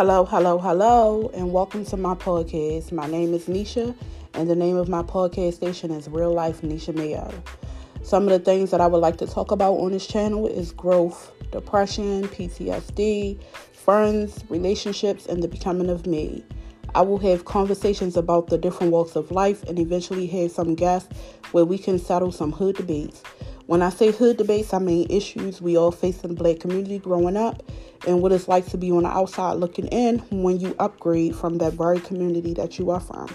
Hello, hello, hello, and welcome to my podcast. My name is Nisha, and the name of my podcast station is Real Life Nisha Mayo. Some of the things that I would like to talk about on this channel is growth, depression, PTSD, friends, relationships, and the becoming of me. I will have conversations about the different walks of life and eventually have some guests where we can settle some hood debates. When I say hood debates, I mean issues we all face in the black community growing up and what it's like to be on the outside looking in when you upgrade from that very community that you are from.